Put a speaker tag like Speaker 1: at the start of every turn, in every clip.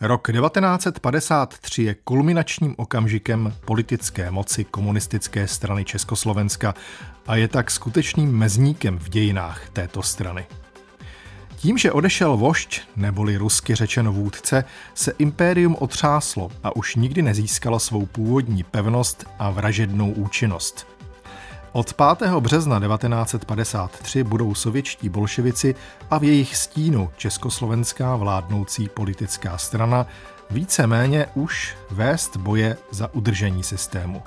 Speaker 1: Rok 1953 je kulminačním okamžikem politické moci komunistické strany Československa a je tak skutečným mezníkem v dějinách této strany. Tím, že odešel vošť, neboli rusky řečeno vůdce, se impérium otřáslo a už nikdy nezískalo svou původní pevnost a vražednou účinnost. Od 5. března 1953 budou sovětští bolševici a v jejich stínu československá vládnoucí politická strana víceméně už vést boje za udržení systému.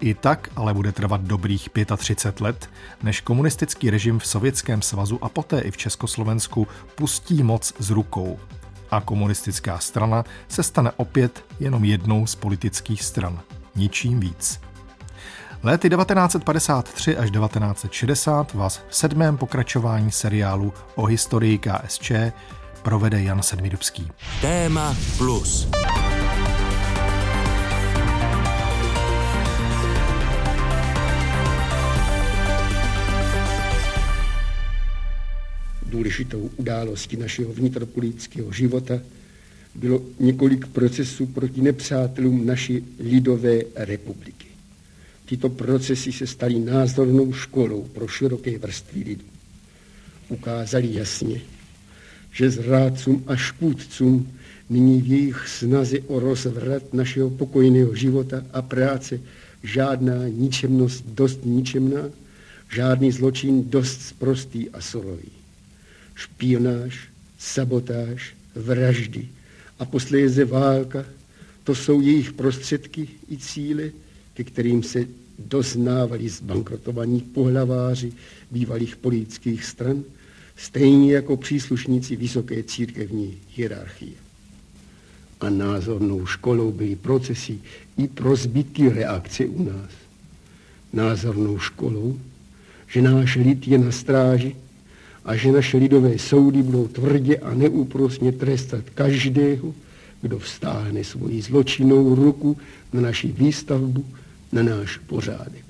Speaker 1: I tak ale bude trvat dobrých 35 let, než komunistický režim v Sovětském svazu a poté i v Československu pustí moc z rukou. A komunistická strana se stane opět jenom jednou z politických stran. Ničím víc. Léty 1953 až 1960 vás v sedmém pokračování seriálu o historii KSČ provede Jan Sedmidubský. Téma plus.
Speaker 2: důležitou událostí našeho vnitropolitického života bylo několik procesů proti nepřátelům naší lidové republiky. Tyto procesy se staly názornou školou pro široké vrstvy lidu. Ukázali jasně, že zrádcům a škůdcům nyní v jejich snaze o rozvrat našeho pokojného života a práce žádná ničemnost dost ničemná, žádný zločin dost sprostý a surový špionáž, sabotáž, vraždy a posléze válka, to jsou jejich prostředky i cíle, ke kterým se doznávali zbankrotovaní pohlaváři bývalých politických stran, stejně jako příslušníci vysoké církevní hierarchie. A názornou školou byly procesy i pro zbytky reakce u nás. Názornou školou, že náš lid je na stráži a že naše lidové soudy budou tvrdě a neúprosně trestat každého, kdo vstáhne svoji zločinnou ruku na naši výstavbu, na náš pořádek.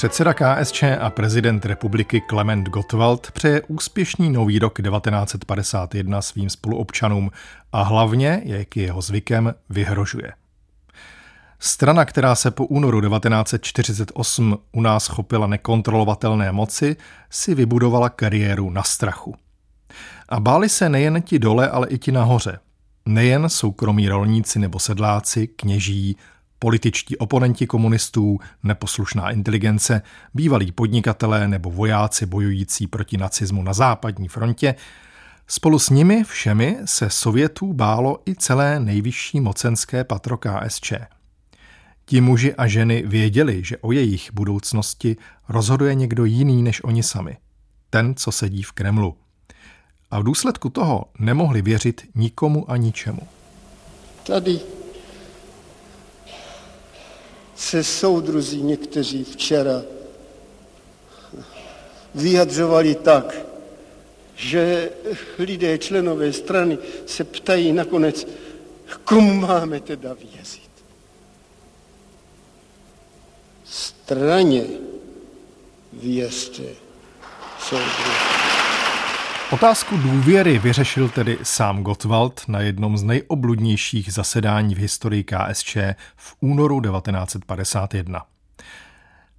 Speaker 1: Předseda KSČ a prezident republiky Klement Gottwald přeje úspěšný nový rok 1951 svým spoluobčanům a hlavně, jak je jeho zvykem, vyhrožuje. Strana, která se po únoru 1948 u nás chopila nekontrolovatelné moci, si vybudovala kariéru na strachu. A báli se nejen ti dole, ale i ti nahoře. Nejen soukromí rolníci nebo sedláci, kněží, političtí oponenti komunistů, neposlušná inteligence, bývalí podnikatelé nebo vojáci bojující proti nacismu na západní frontě, spolu s nimi všemi se Sovětů bálo i celé nejvyšší mocenské patro KSČ. Ti muži a ženy věděli, že o jejich budoucnosti rozhoduje někdo jiný než oni sami. Ten, co sedí v Kremlu. A v důsledku toho nemohli věřit nikomu a ničemu.
Speaker 2: Tady se soudruzí někteří včera vyjadřovali tak, že lidé, členové strany se ptají nakonec, komu máme teda věřit. Straně věřte, soudruzi.
Speaker 1: Otázku důvěry vyřešil tedy sám Gottwald na jednom z nejobludnějších zasedání v historii KSČ v únoru 1951.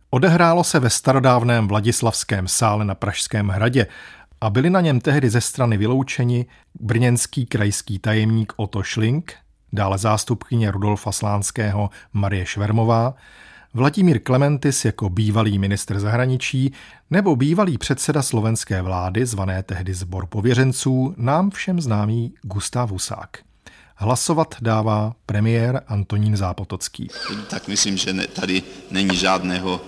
Speaker 1: Odehrálo se ve starodávném Vladislavském sále na Pražském hradě a byli na něm tehdy ze strany vyloučeni brněnský krajský tajemník Otto Schling, dále zástupkyně Rudolfa Slánského Marie Švermová, Vladimír Klementis jako bývalý ministr zahraničí nebo bývalý předseda slovenské vlády, zvané tehdy Zbor pověřenců, nám všem známý Gustav Husák. Hlasovat dává premiér Antonín Zápotocký.
Speaker 3: Tak myslím, že ne, tady není žádného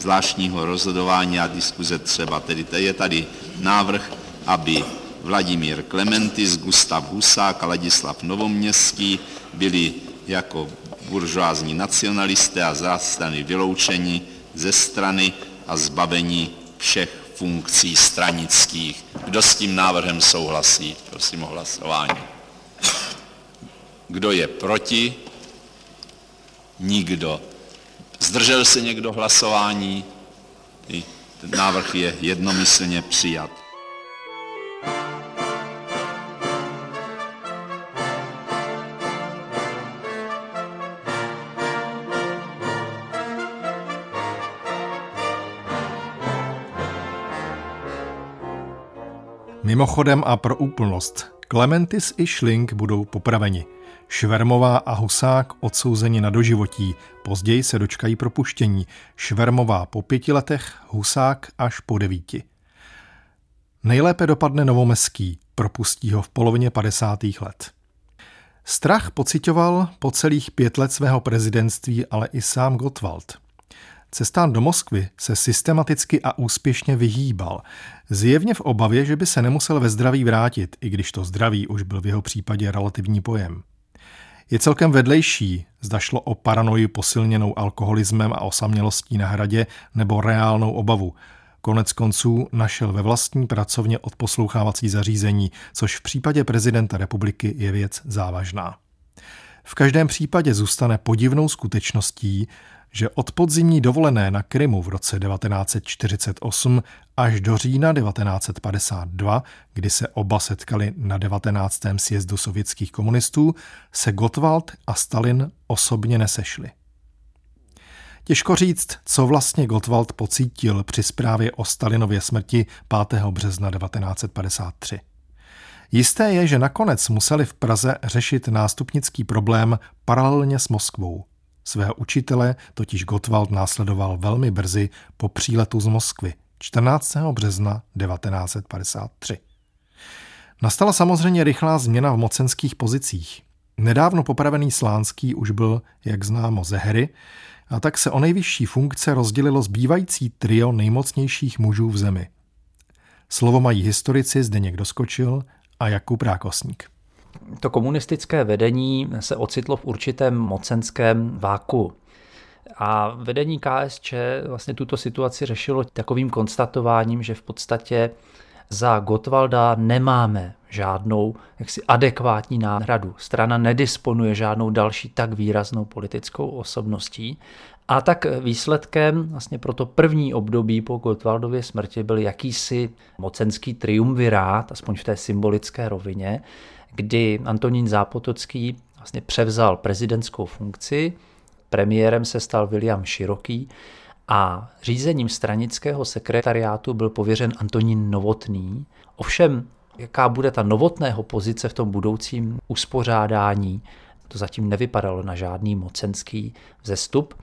Speaker 3: zvláštního rozhodování a diskuze třeba. Tedy je tady návrh, aby Vladimír Klementis, Gustav Husák a Ladislav Novoměstský byli jako buržoázní nacionalisté a zástrany vyloučení ze strany a zbavení všech funkcí stranických. Kdo s tím návrhem souhlasí? Prosím o hlasování. Kdo je proti? Nikdo. Zdržel se někdo hlasování? Ten návrh je jednomyslně přijat.
Speaker 1: Mimochodem a pro úplnost, Klementis i Schling budou popraveni. Švermová a Husák odsouzeni na doživotí, později se dočkají propuštění. Švermová po pěti letech, Husák až po devíti. Nejlépe dopadne Novomeský, propustí ho v polovině 50. let. Strach pocitoval po celých pět let svého prezidentství ale i sám Gottwald. Cestán do Moskvy se systematicky a úspěšně vyhýbal, zjevně v obavě, že by se nemusel ve zdraví vrátit, i když to zdraví už byl v jeho případě relativní pojem. Je celkem vedlejší, zda šlo o paranoji posilněnou alkoholismem a osamělostí na hradě nebo reálnou obavu. Konec konců našel ve vlastní pracovně odposlouchávací zařízení, což v případě prezidenta republiky je věc závažná. V každém případě zůstane podivnou skutečností, že od podzimní dovolené na Krymu v roce 1948 až do října 1952, kdy se oba setkali na 19. sjezdu sovětských komunistů, se Gottwald a Stalin osobně nesešli. Těžko říct, co vlastně Gottwald pocítil při zprávě o Stalinově smrti 5. března 1953. Jisté je, že nakonec museli v Praze řešit nástupnický problém paralelně s Moskvou. Svého učitele totiž Gottwald následoval velmi brzy po příletu z Moskvy 14. března 1953. Nastala samozřejmě rychlá změna v mocenských pozicích. Nedávno popravený Slánský už byl, jak známo, ze hry, a tak se o nejvyšší funkce rozdělilo zbývající trio nejmocnějších mužů v zemi. Slovo mají historici Zdeněk Doskočil a Jakub Rákosník
Speaker 4: to komunistické vedení se ocitlo v určitém mocenském váku. A vedení KSČ vlastně tuto situaci řešilo takovým konstatováním, že v podstatě za Gotwalda nemáme žádnou jaksi adekvátní náhradu. Strana nedisponuje žádnou další tak výraznou politickou osobností. A tak výsledkem vlastně pro to první období po Gotwaldově smrti byl jakýsi mocenský triumvirát, aspoň v té symbolické rovině, kdy Antonín Zápotocký vlastně převzal prezidentskou funkci, premiérem se stal William Široký a řízením stranického sekretariátu byl pověřen Antonín Novotný. Ovšem, jaká bude ta novotného pozice v tom budoucím uspořádání, to zatím nevypadalo na žádný mocenský vzestup.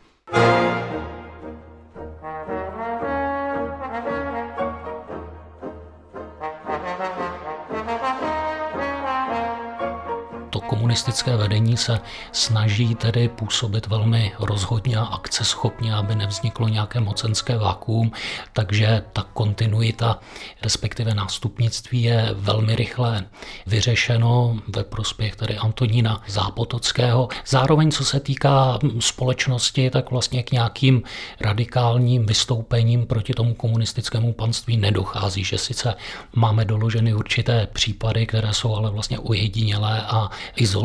Speaker 5: Komunistické vedení se snaží tedy působit velmi rozhodně a akceschopně, aby nevzniklo nějaké mocenské vákuum, takže ta kontinuita, respektive nástupnictví je velmi rychle vyřešeno ve prospěch tedy Antonína Zápotockého. Zároveň, co se týká společnosti, tak vlastně k nějakým radikálním vystoupením proti tomu komunistickému panství nedochází, že sice máme doloženy určité případy, které jsou ale vlastně ojedinělé a izolované,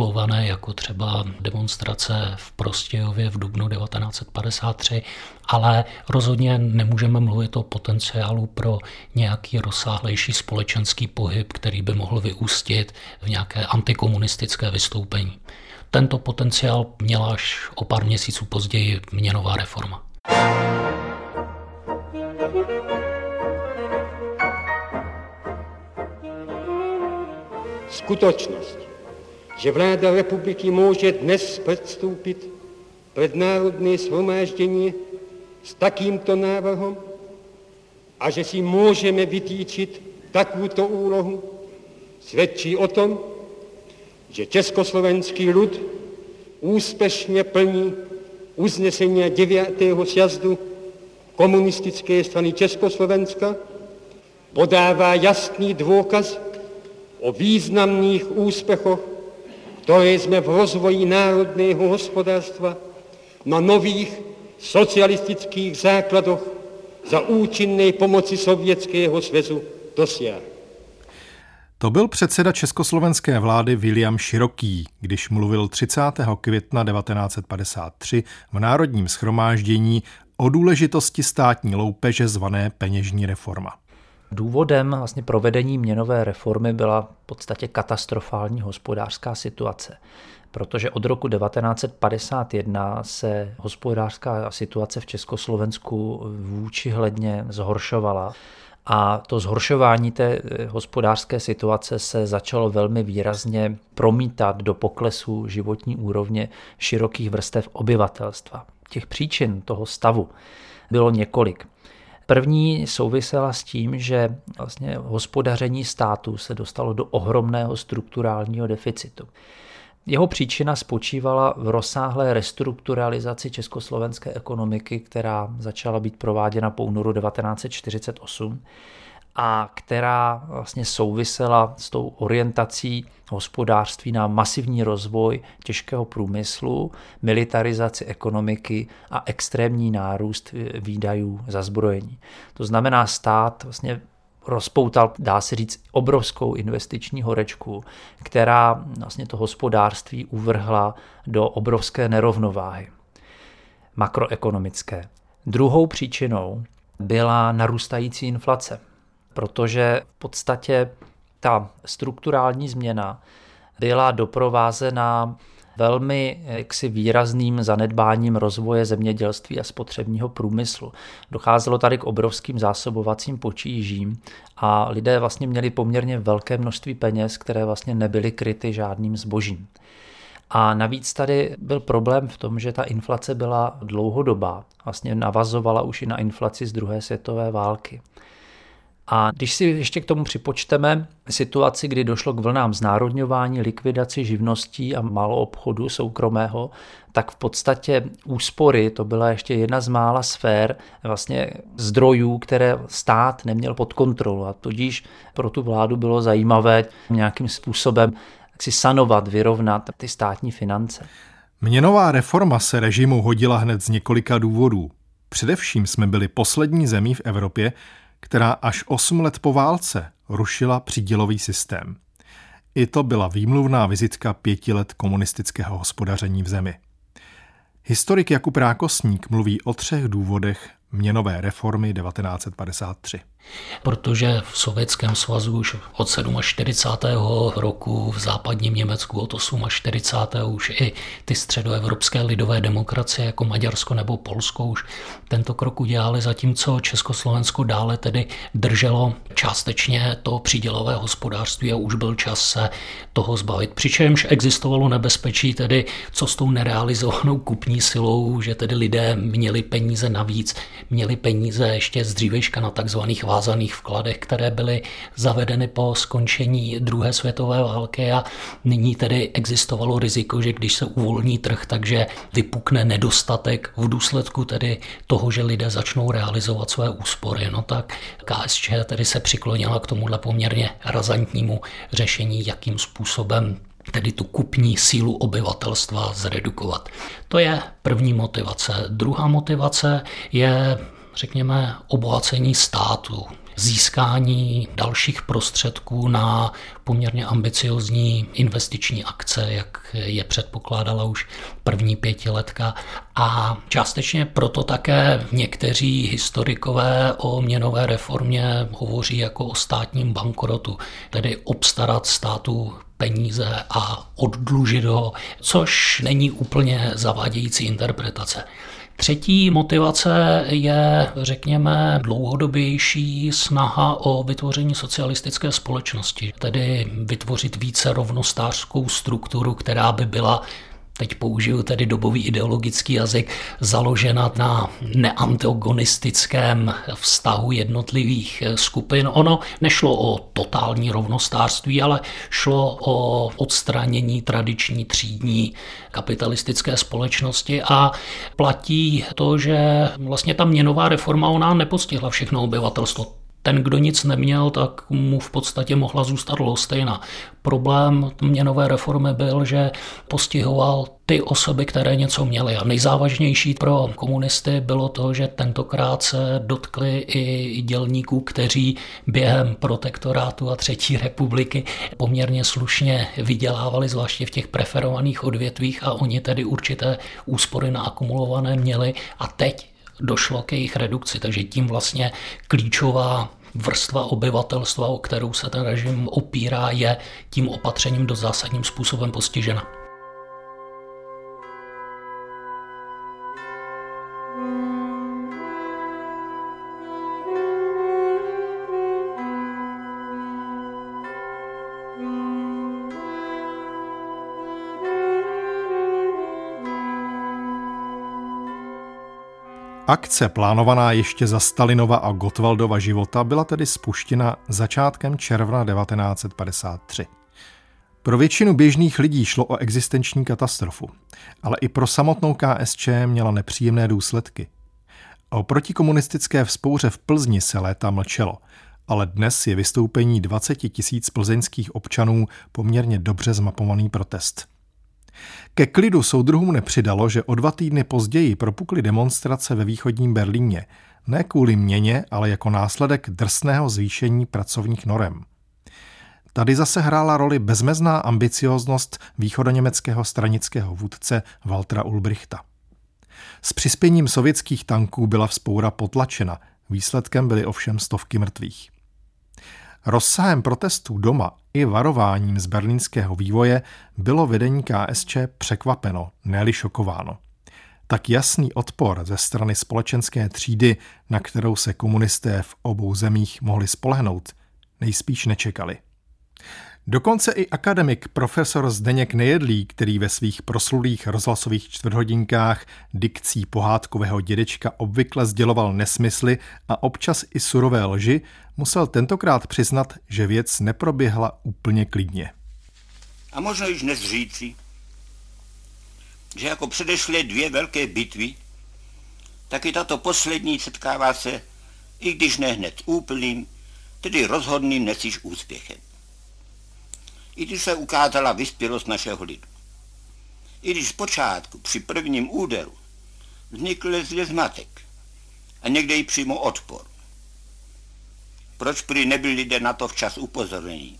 Speaker 5: jako třeba demonstrace v Prostějově v dubnu 1953, ale rozhodně nemůžeme mluvit o potenciálu pro nějaký rozsáhlejší společenský pohyb, který by mohl vyústit v nějaké antikomunistické vystoupení. Tento potenciál měla až o pár měsíců později měnová reforma.
Speaker 2: Skutočnost, že vláda republiky může dnes předstoupit před národné shromáždění s takýmto návrhem a že si můžeme vytýčit takovouto úlohu, svědčí o tom, že československý lud úspěšně plní uznesení 9. sjazdu komunistické strany Československa, podává jasný důkaz o významných úspěchoch které jsme v rozvoji národného hospodářstva na nových socialistických základoch
Speaker 6: za účinné pomoci Sovětského svězu dosiahli.
Speaker 1: To byl předseda československé vlády William Široký, když mluvil 30. května 1953 v Národním schromáždění o důležitosti státní loupeže zvané peněžní reforma.
Speaker 4: Důvodem vlastně provedení měnové reformy byla v podstatě katastrofální hospodářská situace, protože od roku 1951 se hospodářská situace v Československu vůči hledně zhoršovala a to zhoršování té eh, hospodářské situace se začalo velmi výrazně promítat do poklesu životní úrovně širokých vrstev obyvatelstva. Těch příčin toho stavu bylo několik. První souvisela s tím, že vlastně hospodaření státu se dostalo do ohromného strukturálního deficitu. Jeho příčina spočívala v rozsáhlé restrukturalizaci československé ekonomiky, která začala být prováděna po únoru 1948 a která vlastně souvisela s tou orientací hospodářství na masivní rozvoj těžkého průmyslu, militarizaci ekonomiky a extrémní nárůst výdajů za zbrojení. To znamená, stát vlastně rozpoutal, dá se říct, obrovskou investiční horečku, která vlastně to hospodářství uvrhla do obrovské nerovnováhy makroekonomické. Druhou příčinou byla narůstající inflace, protože v podstatě ta strukturální změna byla doprovázena velmi jaksi výrazným zanedbáním rozvoje zemědělství a spotřebního průmyslu. Docházelo tady k obrovským zásobovacím počížím a lidé vlastně měli poměrně velké množství peněz, které vlastně nebyly kryty žádným zbožím. A navíc tady byl problém v tom, že ta inflace byla dlouhodobá, vlastně navazovala už i na inflaci z druhé světové války. A když si ještě k tomu připočteme situaci, kdy došlo k vlnám znárodňování, likvidaci živností a malou obchodu soukromého, tak v podstatě úspory to byla ještě jedna z mála sfér vlastně zdrojů, které stát neměl pod kontrolou. A tudíž pro tu vládu bylo zajímavé nějakým způsobem si sanovat, vyrovnat ty státní finance.
Speaker 1: Měnová reforma se režimu hodila hned z několika důvodů. Především jsme byli poslední zemí v Evropě, která až 8 let po válce rušila přídělový systém. I to byla výmluvná vizitka pěti let komunistického hospodaření v zemi. Historik Jakub Rákosník mluví o třech důvodech měnové reformy 1953
Speaker 5: protože v Sovětském svazu už od 47. roku, v západním Německu od 48. už i ty středoevropské lidové demokracie jako Maďarsko nebo Polsko už tento krok udělali, zatímco Československo dále tedy drželo částečně to přídělové hospodářství a už byl čas se toho zbavit. Přičemž existovalo nebezpečí tedy, co s tou nerealizovanou kupní silou, že tedy lidé měli peníze navíc, měli peníze ještě z dřívejška na takzvaných vázaných vkladech, které byly zavedeny po skončení druhé světové války a nyní tedy existovalo riziko, že když se uvolní trh, takže vypukne nedostatek v důsledku tedy toho, že lidé začnou realizovat své úspory. No tak KSČ tedy se přiklonila k tomuhle poměrně razantnímu řešení, jakým způsobem tedy tu kupní sílu obyvatelstva zredukovat. To je první motivace. Druhá motivace je řekněme, obohacení státu, získání dalších prostředků na poměrně ambiciozní investiční akce, jak je předpokládala už první pětiletka. A částečně proto také někteří historikové o měnové reformě hovoří jako o státním bankrotu, tedy obstarat státu peníze a oddlužit ho, což není úplně zavádějící interpretace. Třetí motivace je, řekněme, dlouhodobější snaha o vytvoření socialistické společnosti, tedy vytvořit více rovnostářskou strukturu, která by byla teď použiju tedy dobový ideologický jazyk, založena na neantagonistickém vztahu jednotlivých skupin. Ono nešlo o totální rovnostářství, ale šlo o odstranění tradiční třídní kapitalistické společnosti a platí to, že vlastně ta měnová reforma ona nepostihla všechno obyvatelstvo ten, kdo nic neměl, tak mu v podstatě mohla zůstat lostejna. Problém měnové reformy byl, že postihoval ty osoby, které něco měly. A nejzávažnější pro komunisty bylo to, že tentokrát se dotkli i dělníků, kteří během protektorátu a třetí republiky poměrně slušně vydělávali, zvláště v těch preferovaných odvětvích a oni tedy určité úspory naakumulované měli a teď došlo k jejich redukci, takže tím vlastně klíčová vrstva obyvatelstva, o kterou se ten režim opírá, je tím opatřením do zásadním způsobem postižena.
Speaker 1: Akce plánovaná ještě za Stalinova a Gotwaldova života byla tedy spuštěna začátkem června 1953. Pro většinu běžných lidí šlo o existenční katastrofu, ale i pro samotnou KSČ měla nepříjemné důsledky. O protikomunistické vzpouře v Plzni se léta mlčelo, ale dnes je vystoupení 20 tisíc plzeňských občanů poměrně dobře zmapovaný protest – ke klidu soudruhům nepřidalo, že o dva týdny později propukly demonstrace ve východním Berlíně, ne kvůli měně, ale jako následek drsného zvýšení pracovních norem. Tady zase hrála roli bezmezná ambicioznost východoněmeckého stranického vůdce Waltera Ulbrichta. S přispěním sovětských tanků byla vzpoura potlačena, výsledkem byly ovšem stovky mrtvých. Rozsahem protestů doma i varováním z berlínského vývoje bylo vedení KSČ překvapeno, ne šokováno. Tak jasný odpor ze strany společenské třídy, na kterou se komunisté v obou zemích mohli spolehnout, nejspíš nečekali. Dokonce i akademik profesor Zdeněk Nejedlý, který ve svých proslulých rozhlasových čtvrthodinkách dikcí pohádkového dědečka obvykle sděloval nesmysly a občas i surové lži, musel tentokrát přiznat, že věc neproběhla úplně klidně.
Speaker 7: A možno již dnes říci, že jako předešlé dvě velké bitvy, taky tato poslední setkává se, i když ne hned úplným, tedy rozhodným nesíš úspěchem i když se ukázala vyspělost našeho lidu. I když zpočátku při prvním úderu vznikl zde zmatek a někde i přímo odpor. Proč prý nebyli lidé na to včas upozornění,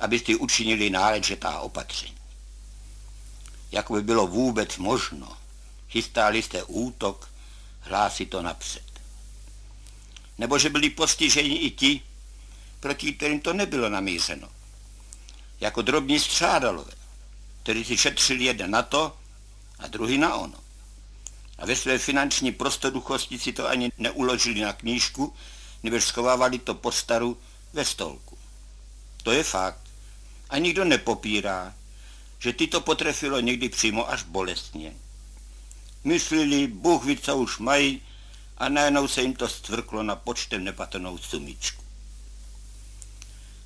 Speaker 7: abyste učinili náležitá opatření? Jak by bylo vůbec možno, chystáli jste útok, hlásí to napřed. Nebo že byli postiženi i ti, proti kterým to nebylo namířeno jako drobní střádalové, kteří si šetřili jeden na to a druhý na ono. A ve své finanční prostoduchosti si to ani neuložili na knížku, nebo schovávali to pod staru ve stolku. To je fakt. A nikdo nepopírá, že ty to potrefilo někdy přímo až bolestně. Myslili, Bůh ví, co už mají, a najednou se jim to stvrklo na počtem nepatrnou sumičku.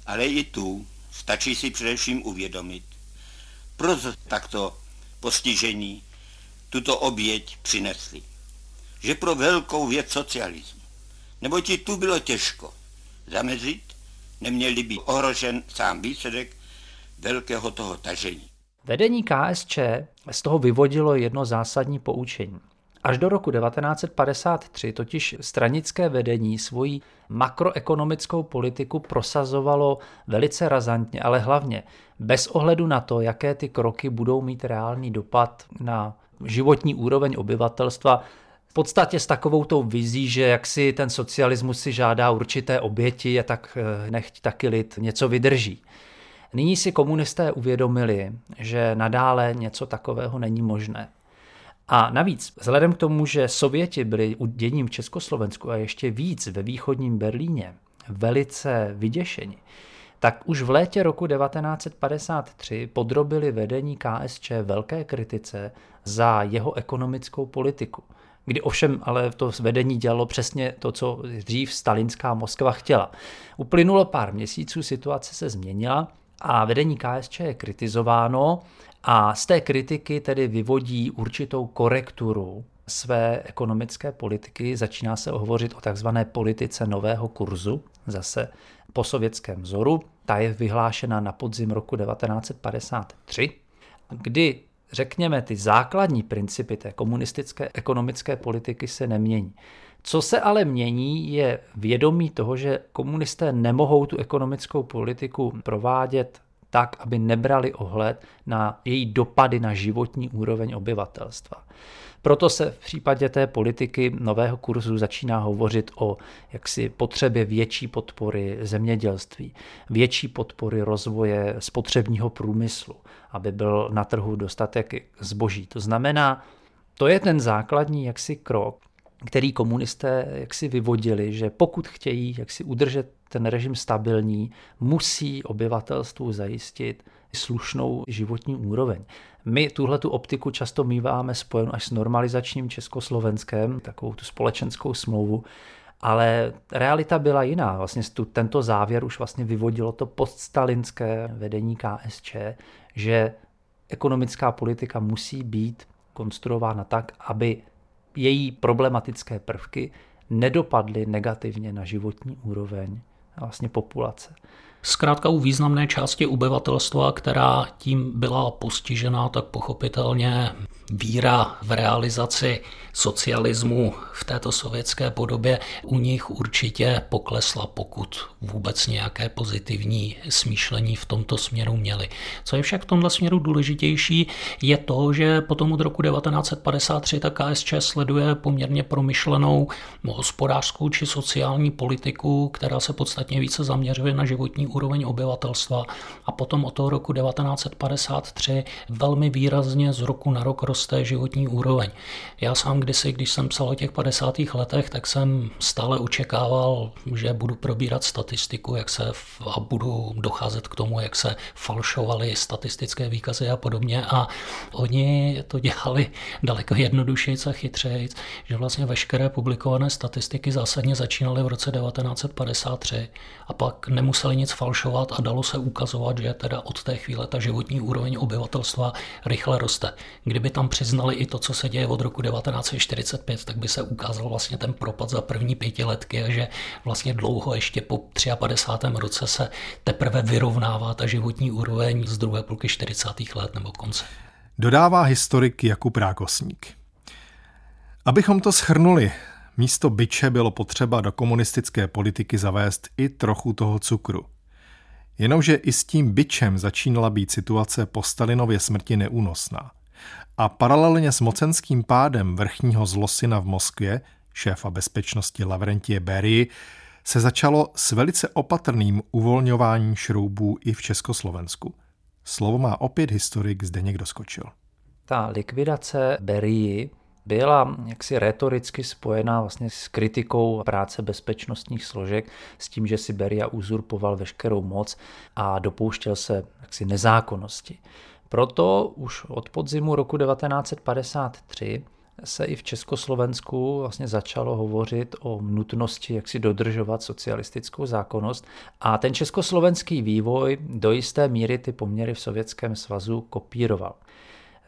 Speaker 7: Ale i tu Stačí si především uvědomit, proč takto postižení tuto oběť přinesli. Že pro velkou věc socialismu, nebo ti tu bylo těžko zamezit, neměli být ohrožen sám výsledek velkého toho tažení.
Speaker 4: Vedení KSČ z toho vyvodilo jedno zásadní poučení. Až do roku 1953 totiž stranické vedení svoji makroekonomickou politiku prosazovalo velice razantně, ale hlavně bez ohledu na to, jaké ty kroky budou mít reálný dopad na životní úroveň obyvatelstva, v podstatě s takovou tou vizí, že jak si ten socialismus si žádá určité oběti a tak eh, nechť taky lid něco vydrží. Nyní si komunisté uvědomili, že nadále něco takového není možné. A navíc, vzhledem k tomu, že Sověti byli děním v Československu a ještě víc ve východním Berlíně velice vyděšeni, tak už v létě roku 1953 podrobili vedení KSČ velké kritice za jeho ekonomickou politiku. Kdy ovšem ale to vedení dělalo přesně to, co dřív stalinská Moskva chtěla. Uplynulo pár měsíců, situace se změnila a vedení KSČ je kritizováno a z té kritiky tedy vyvodí určitou korekturu své ekonomické politiky. Začíná se hovořit o takzvané politice nového kurzu, zase po sovětském vzoru. Ta je vyhlášena na podzim roku 1953, kdy řekněme, ty základní principy té komunistické ekonomické politiky se nemění. Co se ale mění, je vědomí toho, že komunisté nemohou tu ekonomickou politiku provádět tak, aby nebrali ohled na její dopady na životní úroveň obyvatelstva. Proto se v případě té politiky nového kurzu začíná hovořit o jaksi potřebě větší podpory zemědělství, větší podpory rozvoje spotřebního průmyslu, aby byl na trhu dostatek zboží. To znamená, to je ten základní jaksi krok, který komunisté jaksi vyvodili, že pokud chtějí jaksi udržet ten režim stabilní, musí obyvatelstvu zajistit slušnou životní úroveň. My tuhle tu optiku často míváme spojenou až s normalizačním Československem, takovou tu společenskou smlouvu, ale realita byla jiná. Vlastně tu, tento závěr už vlastně vyvodilo to poststalinské vedení KSČ, že ekonomická politika musí být konstruována tak, aby její problematické prvky nedopadly negativně na životní úroveň vlastně populace.
Speaker 5: Zkrátka u významné části obyvatelstva, která tím byla postižená, tak pochopitelně víra v realizaci socialismu v této sovětské podobě u nich určitě poklesla, pokud vůbec nějaké pozitivní smýšlení v tomto směru měli. Co je však v tomto směru důležitější, je to, že potom od roku 1953 ta KSČ sleduje poměrně promyšlenou hospodářskou či sociální politiku, která se podstatně více zaměřuje na životní úroveň obyvatelstva a potom od toho roku 1953 velmi výrazně z roku na rok roste životní úroveň. Já sám kdysi, když jsem psal o těch 50. letech, tak jsem stále očekával, že budu probírat statistiku, jak se a budu docházet k tomu, jak se falšovaly statistické výkazy a podobně. A oni to dělali daleko jednodušeji a chytřeji, že vlastně veškeré publikované statistiky zásadně začínaly v roce 1953 a pak nemuseli nic falšovat a dalo se ukazovat, že teda od té chvíle ta životní úroveň obyvatelstva rychle roste. Kdyby tam přiznali i to, co se děje od roku 1945, tak by se ukázal vlastně ten propad za první pětiletky a že vlastně dlouho ještě po 53. roce se teprve vyrovnává ta životní úroveň z druhé půlky 40. let nebo konce.
Speaker 1: Dodává historik Jakub Rákosník. Abychom to schrnuli, místo byče bylo potřeba do komunistické politiky zavést i trochu toho cukru. Jenomže i s tím byčem začínala být situace po Stalinově smrti neúnosná. A paralelně s mocenským pádem vrchního zlosina v Moskvě, šéfa bezpečnosti Lavrentie Berii, se začalo s velice opatrným uvolňováním šroubů i v Československu. Slovo má opět historik Zdeněk Doskočil.
Speaker 4: Ta likvidace Berii byla jaksi retoricky spojená vlastně s kritikou práce bezpečnostních složek, s tím, že si Beria uzurpoval veškerou moc a dopouštěl se jaksi nezákonnosti. Proto už od podzimu roku 1953 se i v Československu vlastně začalo hovořit o nutnosti, jak si dodržovat socialistickou zákonnost. A ten československý vývoj do jisté míry ty poměry v Sovětském svazu kopíroval.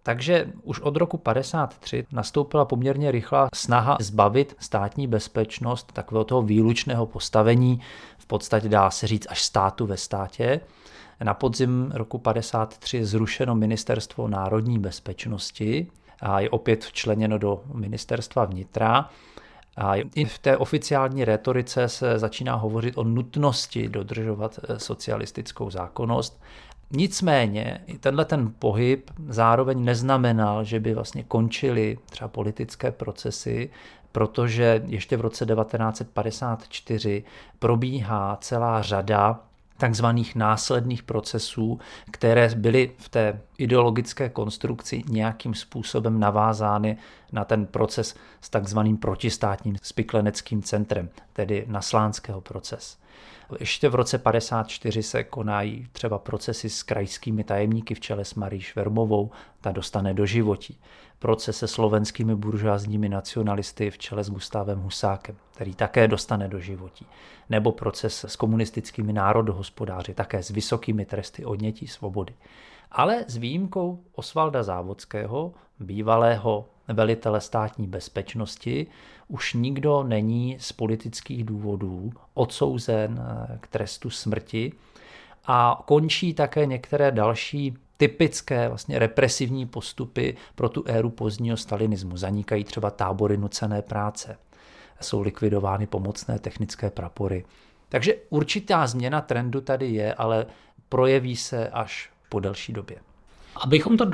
Speaker 4: Takže už od roku 53 nastoupila poměrně rychlá snaha zbavit státní bezpečnost takového toho výlučného postavení, v podstatě dá se říct až státu ve státě. Na podzim roku 53 je zrušeno ministerstvo národní bezpečnosti a je opět včleněno do ministerstva vnitra. A i v té oficiální retorice se začíná hovořit o nutnosti dodržovat eh, socialistickou zákonnost. Nicméně tenhle ten pohyb zároveň neznamenal, že by vlastně končily třeba politické procesy, protože ještě v roce 1954 probíhá celá řada takzvaných následných procesů, které byly v té ideologické konstrukci nějakým způsobem navázány na ten proces s takzvaným protistátním spikleneckým centrem, tedy na slánského proces. Ještě v roce 54 se konají třeba procesy s krajskými tajemníky v čele s Marí Švermovou, ta dostane do životí. Proces se slovenskými buržoázními nacionalisty v čele s Gustávem Husákem, který také dostane do životí. Nebo proces s komunistickými národohospodáři, také s vysokými tresty odnětí svobody. Ale s výjimkou Osvalda Závodského, bývalého velitele státní bezpečnosti, už nikdo není z politických důvodů odsouzen k trestu smrti a končí také některé další typické vlastně represivní postupy pro tu éru pozdního stalinismu. Zanikají třeba tábory nucené práce, jsou likvidovány pomocné technické prapory. Takže určitá změna trendu tady je, ale projeví se až po delší době.
Speaker 5: Abychom to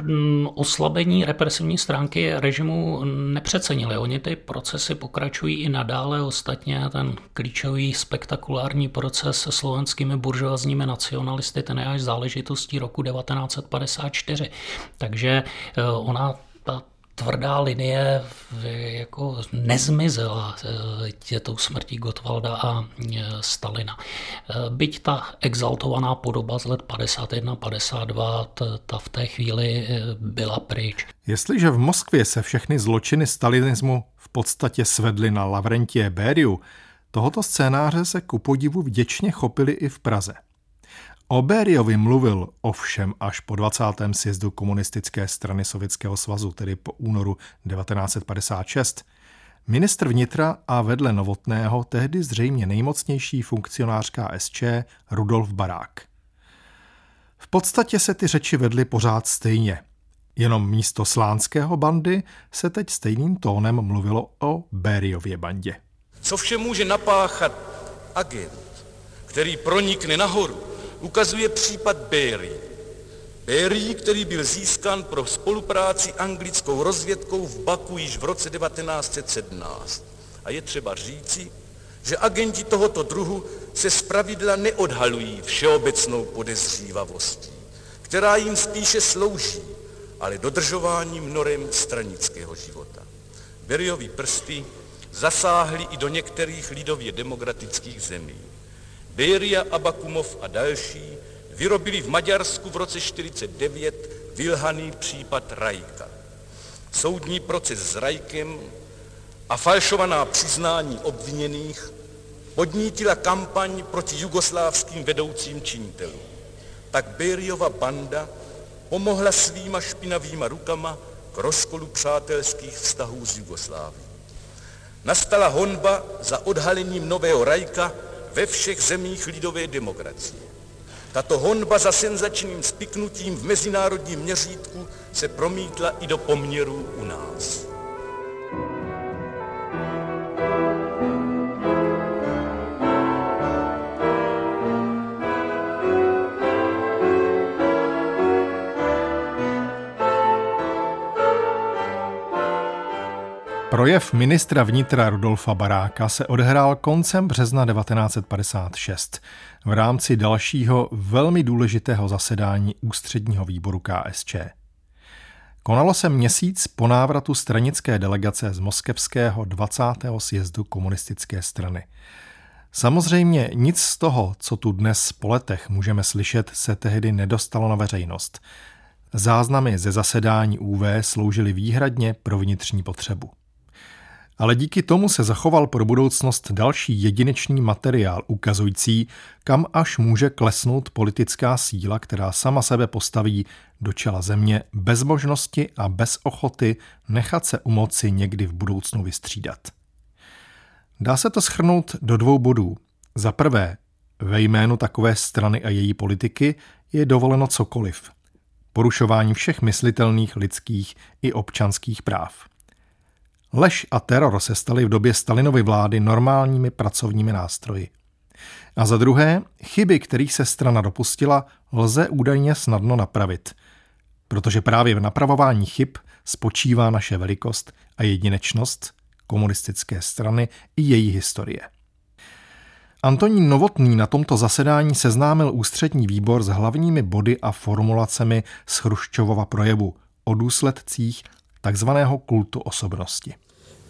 Speaker 5: oslabení represivní stránky režimu nepřecenili. Oni ty procesy pokračují i nadále. Ostatně ten klíčový spektakulární proces se slovenskými buržoazními nacionalisty, ten je až záležitostí roku 1954. Takže eh, ona tvrdá linie jako nezmizela tě tou smrtí Gotwalda a e, Stalina. E, byť ta exaltovaná podoba z let 51-52, ta v té chvíli e, byla pryč.
Speaker 1: Jestliže v Moskvě se všechny zločiny stalinismu v podstatě svedly na Lavrentie Bériu, tohoto scénáře se ku podivu vděčně chopili i v Praze. O Bériovi mluvil ovšem až po 20. sjezdu komunistické strany Sovětského svazu, tedy po únoru 1956. Ministr vnitra a vedle Novotného tehdy zřejmě nejmocnější funkcionář KSČ Rudolf Barák. V podstatě se ty řeči vedly pořád stejně. Jenom místo slánského bandy se teď stejným tónem mluvilo o Bériově bandě.
Speaker 8: Co vše může napáchat agent, který pronikne nahoru, ukazuje případ Berry. Berry, který byl získan pro spolupráci anglickou rozvědkou v Baku již v roce 1917. A je třeba říci, že agenti tohoto druhu se zpravidla neodhalují všeobecnou podezřívavostí, která jim spíše slouží, ale dodržováním norem stranického života. Beriovi prsty zasáhly i do některých lidově demokratických zemí. Beria Abakumov a další vyrobili v Maďarsku v roce 49 vylhaný případ Rajka. Soudní proces s Rajkem a falšovaná přiznání obviněných podnítila kampaň proti jugoslávským vedoucím činitelům. Tak Beriova banda pomohla svýma špinavýma rukama k rozkolu přátelských vztahů s Jugoslávií. Nastala honba za odhalením nového Rajka ve všech zemích lidové demokracie. Tato honba za senzačním spiknutím v mezinárodním měřítku se promítla i do poměrů u nás.
Speaker 1: Projev ministra vnitra Rudolfa Baráka se odehrál koncem března 1956 v rámci dalšího velmi důležitého zasedání ústředního výboru KSČ. Konalo se měsíc po návratu stranické delegace z moskevského 20. sjezdu komunistické strany. Samozřejmě nic z toho, co tu dnes po letech můžeme slyšet, se tehdy nedostalo na veřejnost. Záznamy ze zasedání UV sloužily výhradně pro vnitřní potřebu ale díky tomu se zachoval pro budoucnost další jedinečný materiál ukazující, kam až může klesnout politická síla, která sama sebe postaví do čela země bez možnosti a bez ochoty nechat se u moci někdy v budoucnu vystřídat. Dá se to schrnout do dvou bodů. Za prvé, ve jménu takové strany a její politiky je dovoleno cokoliv. Porušování všech myslitelných lidských i občanských práv. Lež a teror se staly v době Stalinovy vlády normálními pracovními nástroji. A za druhé, chyby, kterých se strana dopustila, lze údajně snadno napravit. Protože právě v napravování chyb spočívá naše velikost a jedinečnost komunistické strany i její historie. Antonín Novotný na tomto zasedání seznámil ústřední výbor s hlavními body a formulacemi z Chruščovova projevu o důsledcích takzvaného kultu osobnosti.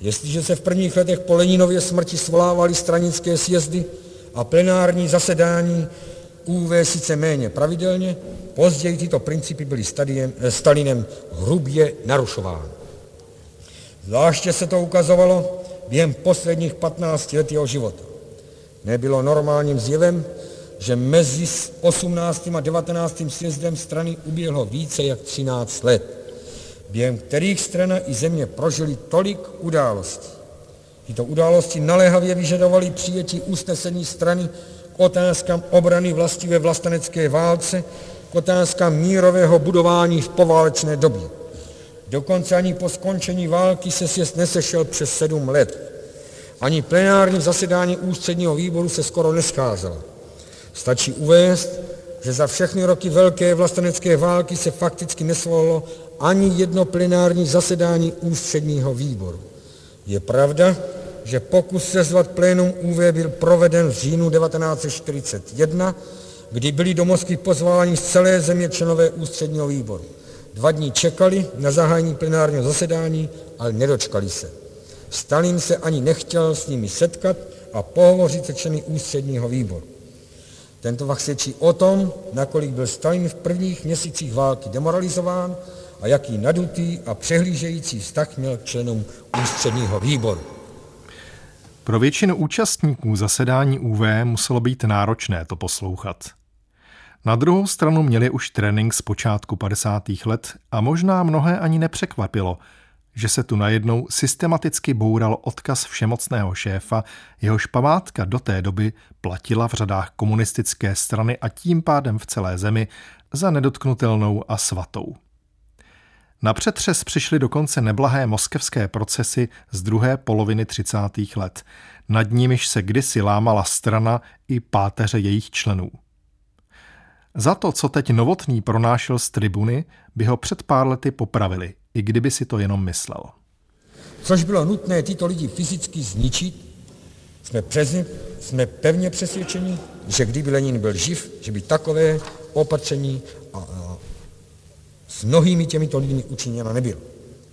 Speaker 9: Jestliže se v prvních letech po Leninově smrti svolávaly stranické sjezdy a plenární zasedání UV sice méně pravidelně, později tyto principy byly stadiem, eh, Stalinem hrubě narušovány. Zvláště se to ukazovalo během posledních 15 let jeho života. Nebylo normálním zjevem, že mezi 18. a 19. sjezdem strany uběhlo více jak 13 let. Během kterých strana i země prožili tolik událostí. Tyto události naléhavě vyžadovaly přijetí usnesení strany k otázkám obrany vlasti ve vlastenecké válce, k otázkám mírového budování v poválečné době. Dokonce ani po skončení války se sjezd nesešel přes sedm let. Ani plenární zasedání ústředního výboru se skoro nescházelo. Stačí uvést, že za všechny roky velké vlastenecké války se fakticky nesvolalo ani jedno plenární zasedání ústředního výboru. Je pravda, že pokus sezvat plénum UV byl proveden v říjnu 1941, kdy byli do Moskvy pozváni z celé země členové ústředního výboru. Dva dní čekali na zahájení plenárního zasedání, ale nedočkali se. Stalin se ani nechtěl s nimi setkat a pohovořit se členy ústředního výboru. Tento fakt svědčí o tom, nakolik byl Stalin v prvních měsících války demoralizován a jaký nadutý a přehlížející vztah měl k členům ústředního výboru.
Speaker 1: Pro většinu účastníků zasedání UV muselo být náročné to poslouchat. Na druhou stranu měli už trénink z počátku 50. let a možná mnohé ani nepřekvapilo, že se tu najednou systematicky boural odkaz všemocného šéfa, jehož památka do té doby platila v řadách komunistické strany a tím pádem v celé zemi za nedotknutelnou a svatou. Na přetřes přišly dokonce neblahé moskevské procesy z druhé poloviny 30. let, nad nimiž se kdysi lámala strana i páteře jejich členů. Za to, co teď Novotný pronášel z tribuny, by ho před pár lety popravili, i kdyby si to jenom myslel.
Speaker 9: Což bylo nutné tyto lidi fyzicky zničit, jsme, přesně, jsme pevně přesvědčeni, že kdyby Lenin byl živ, že by takové opatření a, a, s mnohými těmito lidmi učiněna nebyl.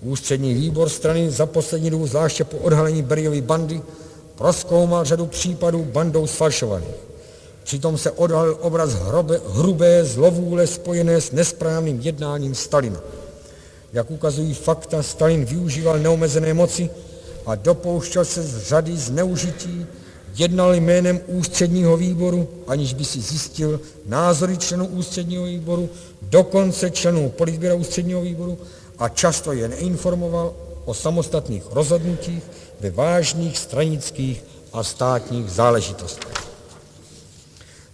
Speaker 9: Ústřední výbor strany za poslední dobu, zvláště po odhalení Beriovy bandy, proskoumal řadu případů bandou sfalšovaných. Přitom se odhalil obraz hrobe, hrubé zlovůle spojené s nesprávným jednáním Stalina. Jak ukazují fakta, Stalin využíval neomezené moci a dopouštěl se z řady zneužití, jednal jménem ústředního výboru, aniž by si zjistil názory členů ústředního výboru, dokonce členů politběra ústředního výboru a často je neinformoval o samostatných rozhodnutích ve vážných stranických a státních záležitostech.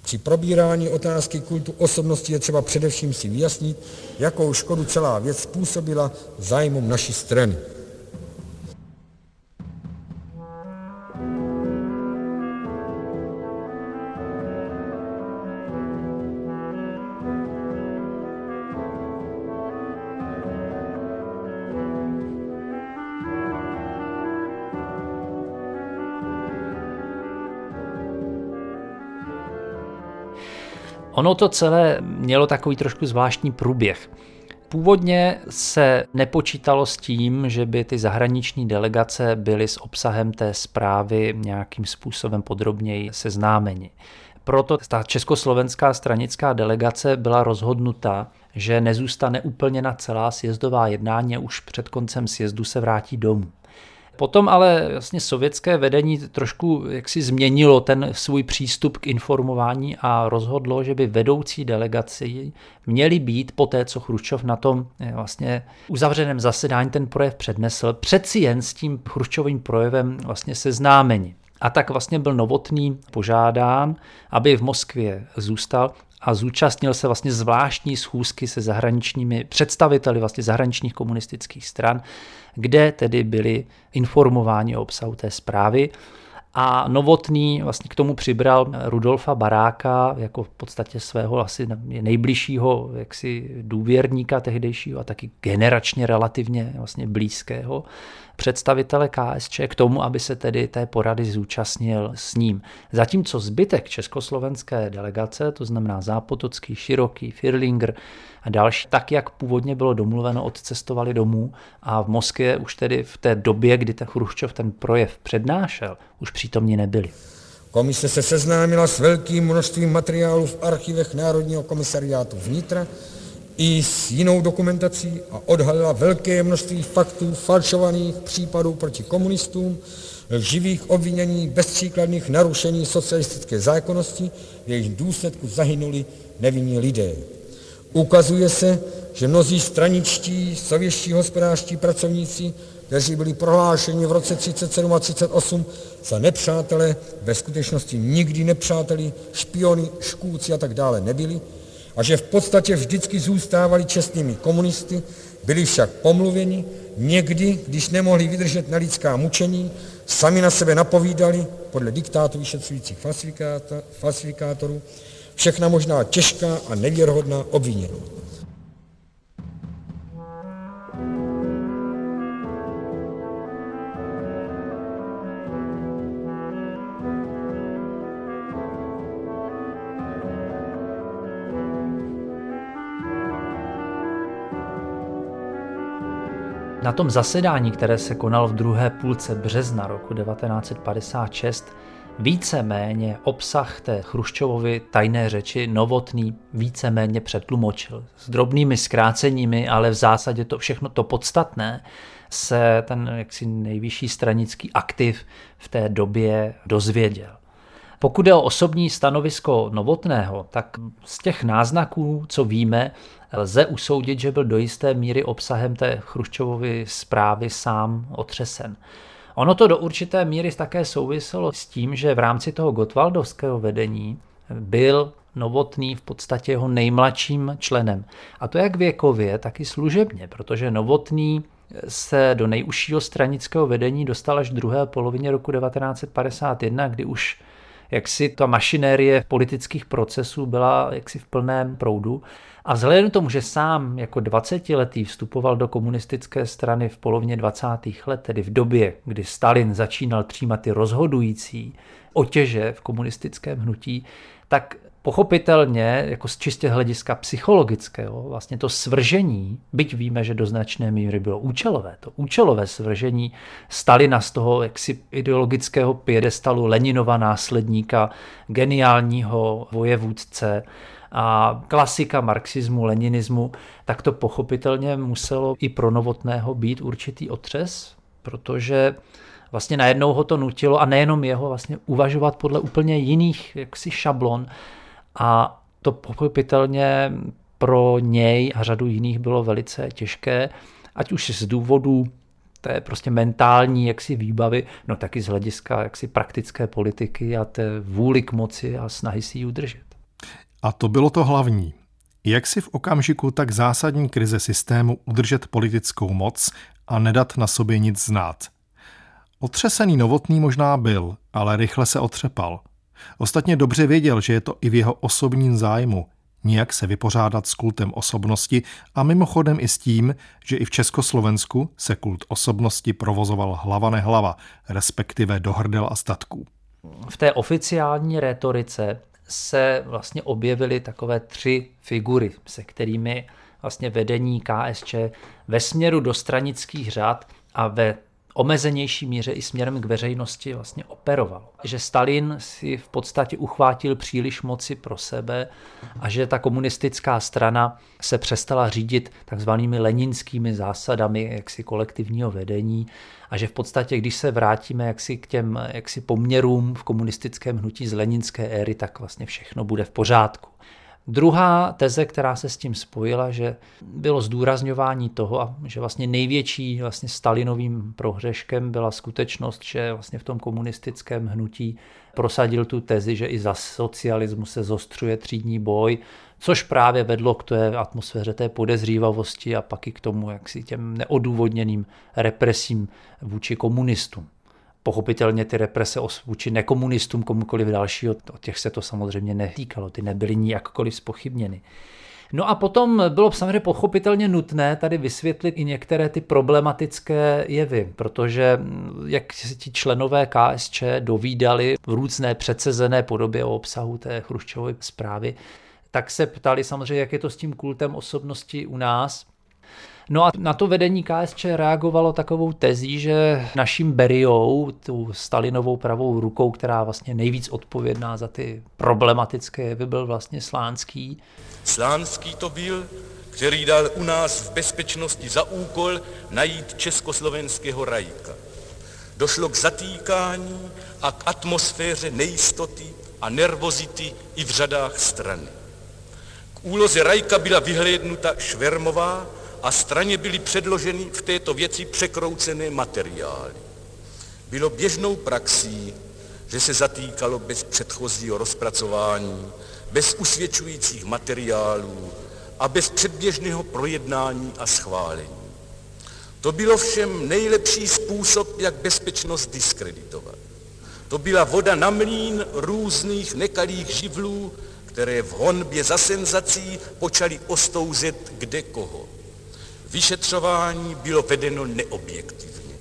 Speaker 9: Při probírání otázky kultu osobnosti je třeba především si vyjasnit, jakou škodu celá věc způsobila zájmům naší strany.
Speaker 4: Ono to celé mělo takový trošku zvláštní průběh. Původně se nepočítalo s tím, že by ty zahraniční delegace byly s obsahem té zprávy nějakým způsobem podrobněji seznámeni. Proto ta československá stranická delegace byla rozhodnuta, že nezůstane úplně na celá sjezdová jednání a už před koncem sjezdu se vrátí domů. Potom ale vlastně sovětské vedení trošku jaksi změnilo ten svůj přístup k informování a rozhodlo, že by vedoucí delegaci měli být po té, co Chruščov na tom eh, vlastně uzavřeném zasedání ten projev přednesl, přeci jen s tím Chruščovým projevem vlastně seznámeni. A tak vlastně byl Novotný požádán, aby v Moskvě zůstal a zúčastnil se vlastně zvláštní schůzky se zahraničními představiteli vlastně zahraničních komunistických stran, kde tedy byli informováni o obsahu té zprávy. A Novotný vlastně k tomu přibral Rudolfa Baráka jako v podstatě svého asi nejbližšího jaksi důvěrníka tehdejšího a taky generačně relativně vlastně blízkého představitele KSČ k tomu, aby se tedy té porady zúčastnil s ním. Zatímco zbytek československé delegace, to znamená Zápotocký, Široký, Firlinger a další, tak jak původně bylo domluveno, odcestovali domů a v Moskvě už tedy v té době, kdy ten Chruščov ten projev přednášel, už přítomní nebyli.
Speaker 9: Komise se seznámila s velkým množstvím materiálů v archivech Národního komisariátu vnitra, i s jinou dokumentací a odhalila velké množství faktů falšovaných případů proti komunistům, živých obvinění, bezpříkladných narušení socialistické zákonnosti, v jejich důsledku zahynuli nevinní lidé. Ukazuje se, že mnozí straničtí, sovětští hospodářští pracovníci, kteří byli prohlášeni v roce 37 a 38 za nepřátelé, ve skutečnosti nikdy nepřáteli, špiony, škůci a tak dále nebyli, a že v podstatě vždycky zůstávali čestnými komunisty, byli však pomluveni, někdy, když nemohli vydržet na lidská mučení, sami na sebe napovídali podle diktátu vyšetřujících falsifikátorů všechna možná těžká a nevěrhodná obvinění.
Speaker 4: Na tom zasedání, které se konalo v druhé půlce března roku 1956, víceméně obsah té Chruščovovy tajné řeči Novotný víceméně přetlumočil. S drobnými zkráceními, ale v zásadě to všechno to podstatné se ten jaksi nejvyšší stranický aktiv v té době dozvěděl. Pokud je o osobní stanovisko Novotného, tak z těch náznaků, co víme, lze usoudit, že byl do jisté míry obsahem té Chruščovovy zprávy sám otřesen. Ono to do určité míry také souviselo s tím, že v rámci toho Gotwaldovského vedení byl Novotný v podstatě jeho nejmladším členem. A to jak věkově, tak i služebně, protože Novotný se do nejužšího stranického vedení dostal až v druhé polovině roku 1951, kdy už jaksi ta mašinérie politických procesů byla jaksi v plném proudu. A vzhledem k tomu, že sám jako 20-letý vstupoval do komunistické strany v polovině 20. let, tedy v době, kdy Stalin začínal přijímat ty rozhodující otěže v komunistickém hnutí, tak pochopitelně, jako z čistě hlediska psychologického, vlastně to svržení, byť víme, že do značné míry bylo účelové, to účelové svržení Stalina z toho jaksi ideologického piedestalu Leninova následníka, geniálního vojevůdce, a klasika marxismu, leninismu, tak to pochopitelně muselo i pro Novotného být určitý otřes, protože vlastně najednou ho to nutilo a nejenom jeho vlastně uvažovat podle úplně jiných jaksi šablon a to pochopitelně pro něj a řadu jiných bylo velice těžké, ať už z důvodu té prostě mentální jaksi výbavy, no taky z hlediska jaksi praktické politiky a té vůli k moci a snahy si ji udržet.
Speaker 1: A to bylo to hlavní. Jak si v okamžiku tak zásadní krize systému udržet politickou moc a nedat na sobě nic znát? Otřesený novotný možná byl, ale rychle se otřepal. Ostatně dobře věděl, že je to i v jeho osobním zájmu, nijak se vypořádat s kultem osobnosti a mimochodem i s tím, že i v Československu se kult osobnosti provozoval hlava nehlava, respektive do hrdel a statků.
Speaker 4: V té oficiální rétorice se vlastně objevily takové tři figury, se kterými vlastně vedení KSČ ve směru do stranických řad a ve omezenější míře i směrem k veřejnosti vlastně operoval. Že Stalin si v podstatě uchvátil příliš moci pro sebe a že ta komunistická strana se přestala řídit takzvanými leninskými zásadami jaksi kolektivního vedení a že v podstatě, když se vrátíme jaksi k těm jaksi poměrům v komunistickém hnutí z leninské éry, tak vlastně všechno bude v pořádku. Druhá teze, která se s tím spojila, že bylo zdůrazňování toho, že vlastně největší vlastně Stalinovým prohřeškem byla skutečnost, že vlastně v tom komunistickém hnutí prosadil tu tezi, že i za socialismu se zostřuje třídní boj, což právě vedlo k té atmosféře té podezřívavosti a pak i k tomu, jak si těm neodůvodněným represím vůči komunistům. Pochopitelně ty represe vůči nekomunistům, komukoliv dalšího, o těch se to samozřejmě netýkalo, ty nebyly nijakkoliv spochybněny. No a potom bylo samozřejmě pochopitelně nutné tady vysvětlit i některé ty problematické jevy, protože jak si ti členové KSČ dovídali v různé přecezené podobě o obsahu té Chruščovy zprávy, tak se ptali samozřejmě, jak je to s tím kultem osobnosti u nás. No a na to vedení KSČ reagovalo takovou tezí, že naším Beriou, tu Stalinovou pravou rukou, která vlastně nejvíc odpovědná za ty problematické jevy, byl vlastně Slánský.
Speaker 8: Slánský to byl, který dal u nás v bezpečnosti za úkol najít československého rajka. Došlo k zatýkání a k atmosféře nejistoty a nervozity i v řadách strany úloze Rajka byla vyhlédnuta Švermová a straně byly předloženy v této věci překroucené materiály. Bylo běžnou praxí, že se zatýkalo bez předchozího rozpracování, bez usvědčujících materiálů a bez předběžného projednání a schválení. To bylo všem nejlepší způsob, jak bezpečnost diskreditovat. To byla voda na mlín různých nekalých živlů, které v honbě za senzací počali ostouzet kde koho. Vyšetřování bylo vedeno neobjektivně.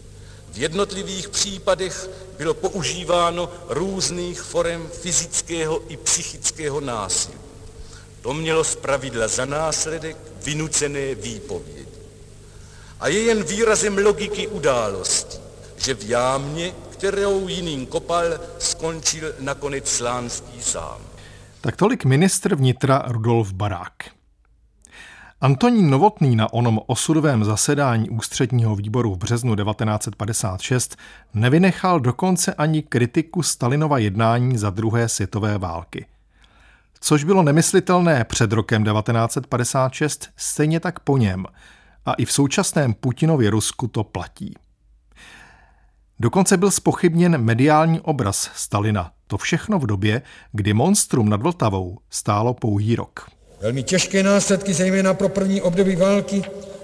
Speaker 8: V jednotlivých případech bylo používáno různých forem fyzického i psychického násilí. To mělo zpravidla za následek vynucené výpovědi. A je jen výrazem logiky události, že v jámě, kterou jiným kopal, skončil nakonec Slánský sám.
Speaker 1: Tak tolik ministr vnitra Rudolf Barák. Antonín Novotný na onom osudovém zasedání ústředního výboru v březnu 1956 nevynechal dokonce ani kritiku Stalinova jednání za druhé světové války. Což bylo nemyslitelné před rokem 1956, stejně tak po něm. A i v současném Putinově Rusku to platí. Dokonce byl spochybněn mediální obraz Stalina. To všechno v době, kdy monstrum nad Vltavou stálo pouhý rok.
Speaker 9: Velmi těžké následky, zejména pro první období války,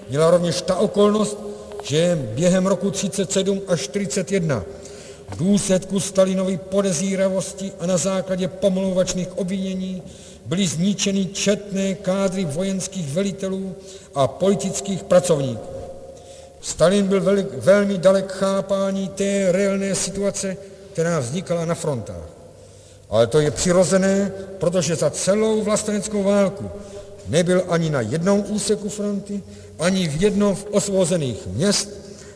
Speaker 9: měla rovněž ta okolnost, že během roku 37 až 41 v důsledku Stalinovy podezíravosti a na základě pomlouvačných obvinění byly zničeny četné kádry vojenských velitelů a politických pracovníků. Stalin byl velmi dalek chápání té reálné situace, která vznikala na frontách. Ale to je přirozené, protože za celou vlasteneckou válku nebyl ani na jednom úseku fronty, ani v jednom z osvozených měst,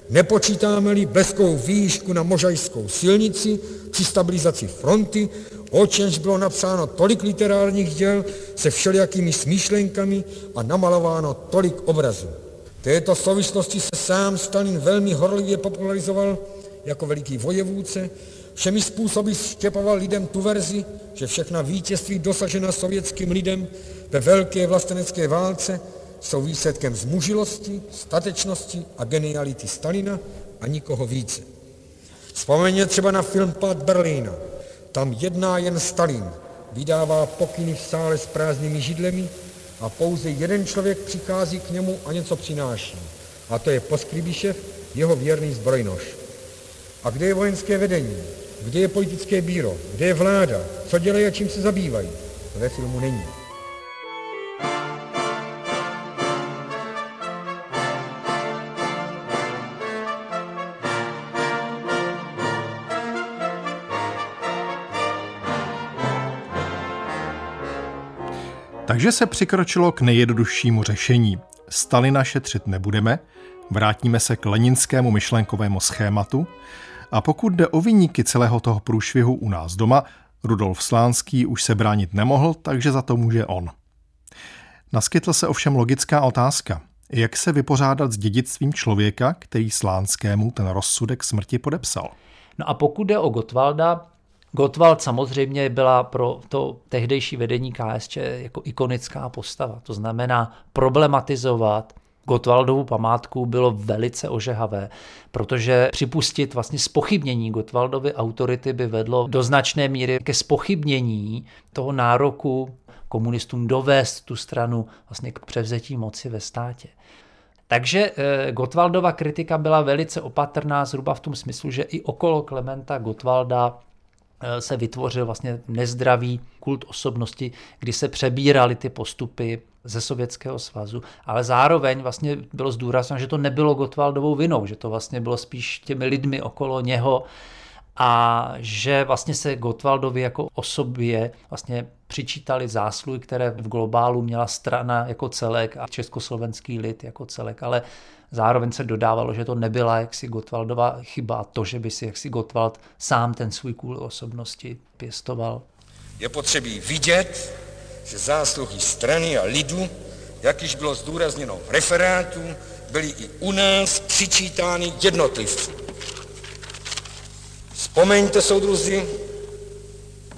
Speaker 9: nepočítáme-li bleskou výšku na Možajskou silnici při stabilizaci fronty, o čemž bylo napsáno tolik literárních děl se všelijakými smýšlenkami a namalováno tolik obrazů. V této souvislosti se sám Stalin velmi horlivě popularizoval jako veliký vojevůdce, všemi způsoby štěpoval lidem tu verzi, že všechna vítězství dosažená sovětským lidem ve velké vlastenecké válce jsou výsledkem zmužilosti, statečnosti a geniality Stalina a nikoho více. Vzpomeňte třeba na film Pad Berlína. Tam jedná jen Stalin, vydává pokyny v sále s prázdnými židlemi a pouze jeden člověk přichází k němu a něco přináší. A to je Poskrybišev, jeho věrný zbrojnož. A kde je vojenské vedení? Kde je politické bíro? Kde je vláda? Co dělají a čím se zabývají? To ve filmu není.
Speaker 1: Takže se přikročilo k nejjednoduššímu řešení. Stalina šetřit nebudeme, vrátíme se k leninskému myšlenkovému schématu a pokud jde o vyníky celého toho průšvihu u nás doma, Rudolf Slánský už se bránit nemohl, takže za to může on. Naskytla se ovšem logická otázka. Jak se vypořádat s dědictvím člověka, který Slánskému ten rozsudek smrti podepsal?
Speaker 4: No a pokud jde o Gotwalda, Gottwald samozřejmě byla pro to tehdejší vedení KSČ jako ikonická postava. To znamená problematizovat Gotwaldovu památku bylo velice ožehavé, protože připustit vlastně spochybnění Gotwaldovy autority by vedlo do značné míry ke spochybnění toho nároku komunistům dovést tu stranu vlastně k převzetí moci ve státě. Takže eh, Gotwaldova kritika byla velice opatrná zhruba v tom smyslu, že i okolo Klementa Gotwalda Eh, se vytvořil vlastně nezdravý kult osobnosti, kdy se přebíraly ty postupy ze Sovětského svazu, ale zároveň vlastně bylo zdůrazněno, že to nebylo Gotwaldovou vinou, že to vlastně bylo spíš těmi lidmi okolo něho a že vlastně se Gotwaldovi jako osobě vlastně přičítali zásluhy, které v globálu měla strana jako celek a československý lid jako celek, ale Zároveň se dodávalo, že to nebyla jaksi Gotwaldova chyba, to, že by si jaksi Gotwald sám ten svůj kůl osobnosti pěstoval.
Speaker 9: Je potřebí vidět, že zásluhy strany a lidu, jak již bylo zdůrazněno v referátu, byly i u nás přičítány jednotlivcům. Vzpomeňte, soudruzi,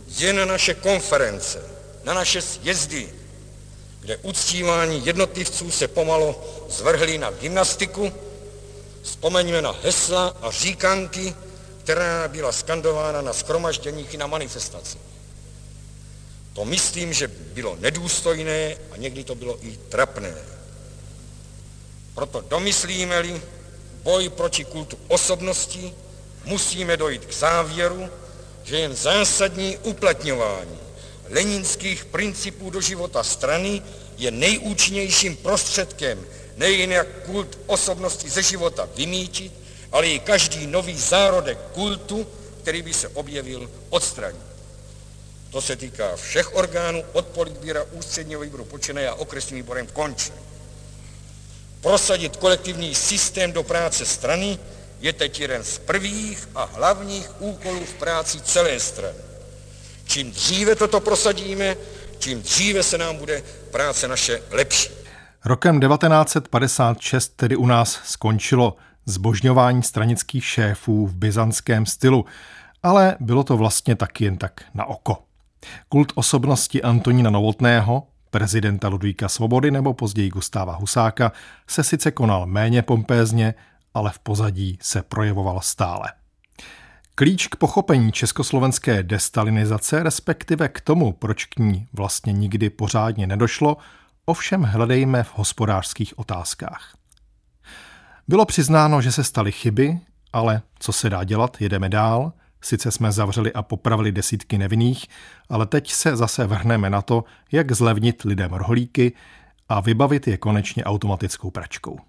Speaker 9: je na naše konference, na naše sjezdy, kde uctívání jednotlivců se pomalu zvrhli na gymnastiku, vzpomeňme na hesla a říkanky, která byla skandována na skromažděních i na manifestaci. To myslím, že bylo nedůstojné a někdy to bylo i trapné. Proto domyslíme-li boj proti kultu osobnosti, musíme dojít k závěru, že jen zásadní uplatňování leninských principů do života strany je nejúčinnějším prostředkem nejen jak kult osobnosti ze života vymítit, ale i každý nový zárodek kultu, který by se objevil, odstranit. To se týká všech orgánů od politbíra ústředního výboru počínaje a okresním výborem konče. Prosadit kolektivní systém do práce strany je teď jeden z prvních a hlavních úkolů v práci celé strany. Čím dříve toto prosadíme, tím dříve se nám bude práce naše lepší.
Speaker 1: Rokem 1956 tedy u nás skončilo zbožňování stranických šéfů v byzantském stylu, ale bylo to vlastně taky jen tak na oko. Kult osobnosti Antonína Novotného, prezidenta Ludvíka Svobody nebo později Gustáva Husáka se sice konal méně pompézně, ale v pozadí se projevoval stále. Klíč k pochopení československé destalinizace, respektive k tomu, proč k ní vlastně nikdy pořádně nedošlo, ovšem hledejme v hospodářských otázkách. Bylo přiznáno, že se staly chyby, ale co se dá dělat, jedeme dál. Sice jsme zavřeli a popravili desítky nevinných, ale teď se zase vrhneme na to, jak zlevnit lidem rohlíky a vybavit je konečně automatickou pračkou.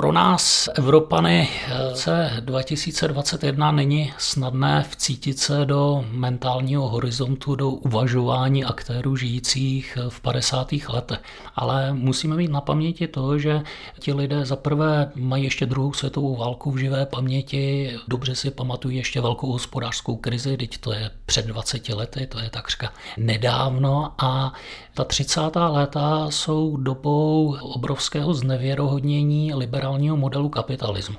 Speaker 5: Pro nás, Evropany, se 2021 není snadné vcítit se do mentálního horizontu, do uvažování aktérů žijících v 50. letech. Ale musíme mít na paměti to, že ti lidé zaprvé mají ještě druhou světovou válku v živé paměti, dobře si pamatují ještě velkou hospodářskou krizi, teď to je před 20 lety, to je takřka nedávno a ta 30. léta jsou dobou obrovského znevěrohodnění liberálního modelu kapitalismu.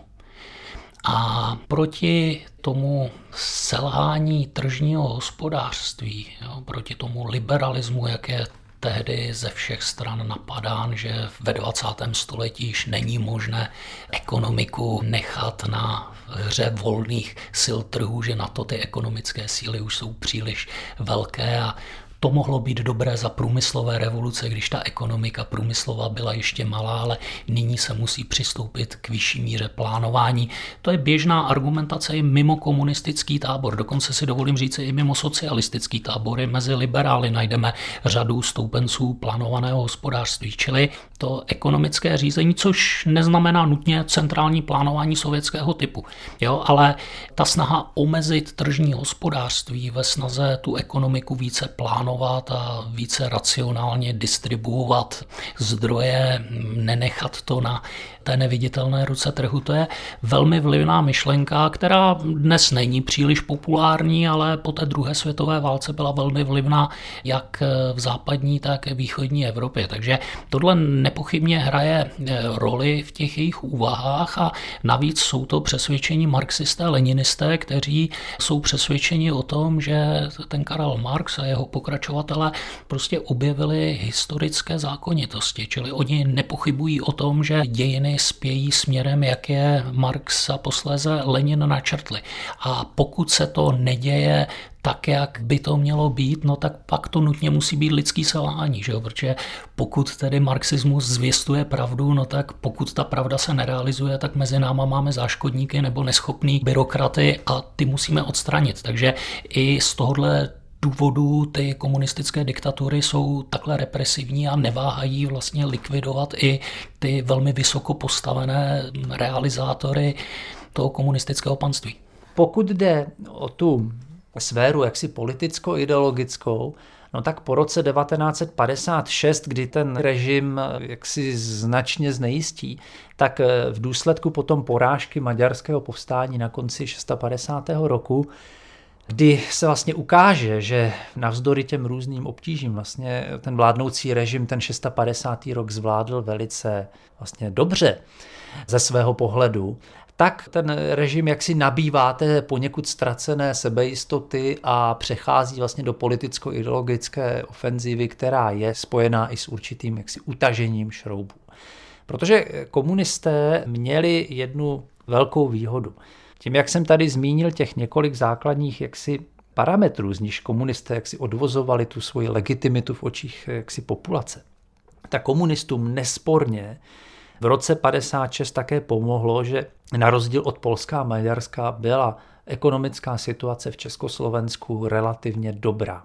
Speaker 5: A proti tomu selhání tržního hospodářství, jo, proti tomu liberalismu, jak je tehdy ze všech stran napadán, že ve 20. století již není možné ekonomiku nechat na hře volných sil trhu, že na to ty ekonomické síly už jsou příliš velké a to mohlo být dobré za průmyslové revoluce, když ta ekonomika průmyslová byla ještě malá, ale nyní se musí přistoupit k vyšší míře plánování. To je běžná argumentace i mimo komunistický tábor, dokonce si dovolím říct i mimo socialistický tábor. I mezi liberály najdeme řadu stoupenců plánovaného hospodářství, čili to ekonomické řízení, což neznamená nutně centrální plánování sovětského typu. Jo, ale ta snaha omezit tržní hospodářství ve snaze tu ekonomiku více plánovat a více racionálně distribuovat zdroje, nenechat to na té neviditelné ruce trhu. To je velmi vlivná myšlenka, která dnes není příliš populární, ale po té druhé světové válce byla velmi vlivná jak v západní, tak v východní Evropě. Takže tohle nepochybně hraje eh, roli v těch jejich úvahách a navíc jsou to přesvědčení marxisté, leninisté, kteří jsou přesvědčeni o tom, že ten Karel Marx a jeho pokračovatele prostě objevili historické zákonitosti, čili oni nepochybují o tom, že dějiny dějiny spějí směrem, jak je Marx a posléze Lenin načrtli. A pokud se to neděje tak, jak by to mělo být, no tak pak to nutně musí být lidský selhání, že jo? protože pokud tedy marxismus zvěstuje pravdu, no tak pokud ta pravda se nerealizuje, tak mezi náma máme záškodníky nebo neschopný byrokraty a ty musíme odstranit. Takže i z tohohle důvodů ty komunistické diktatury jsou takhle represivní a neváhají vlastně likvidovat i ty velmi vysoko postavené realizátory toho komunistického panství.
Speaker 4: Pokud jde o tu sféru jaksi politicko-ideologickou, No tak po roce 1956, kdy ten režim jaksi značně znejistí, tak v důsledku potom porážky maďarského povstání na konci 650. roku kdy se vlastně ukáže, že navzdory těm různým obtížím vlastně ten vládnoucí režim ten 650. rok zvládl velice vlastně dobře ze svého pohledu, tak ten režim jaksi nabývá té poněkud ztracené sebejistoty a přechází vlastně do politicko-ideologické ofenzivy, která je spojená i s určitým jaksi utažením šroubů. Protože komunisté měli jednu velkou výhodu. Tím, jak jsem tady zmínil těch několik základních jaksi parametrů, z níž komunisté jaksi odvozovali tu svoji legitimitu v očích jaksi populace, tak komunistům nesporně v roce 56 také pomohlo, že na rozdíl od Polska a Maďarska byla ekonomická situace v Československu relativně dobrá.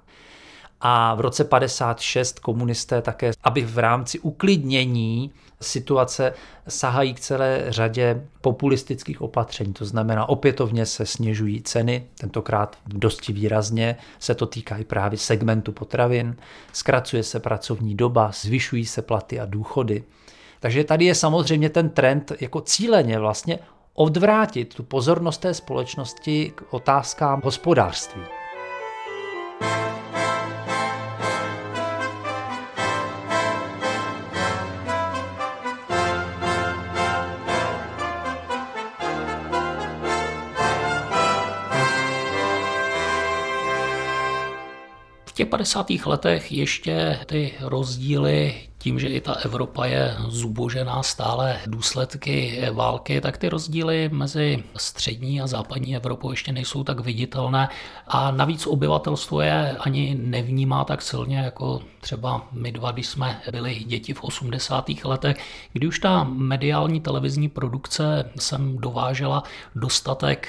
Speaker 4: A v roce 56 komunisté také, aby v rámci uklidnění situace sahají k celé řadě populistických opatření. To znamená, opětovně se snižují ceny, tentokrát dosti výrazně se to týká i právě segmentu potravin, zkracuje se pracovní doba, zvyšují se platy a důchody. Takže tady je samozřejmě ten trend jako cíleně vlastně odvrátit tu pozornost té společnosti k otázkám hospodářství.
Speaker 5: V těch 50. letech ještě ty rozdíly tím, že i ta Evropa je zubožená stále důsledky války, tak ty rozdíly mezi střední a západní Evropou ještě nejsou tak viditelné a navíc obyvatelstvo je ani nevnímá tak silně jako třeba my dva, když jsme byli děti v 80. letech, kdy už ta mediální televizní produkce sem dovážela dostatek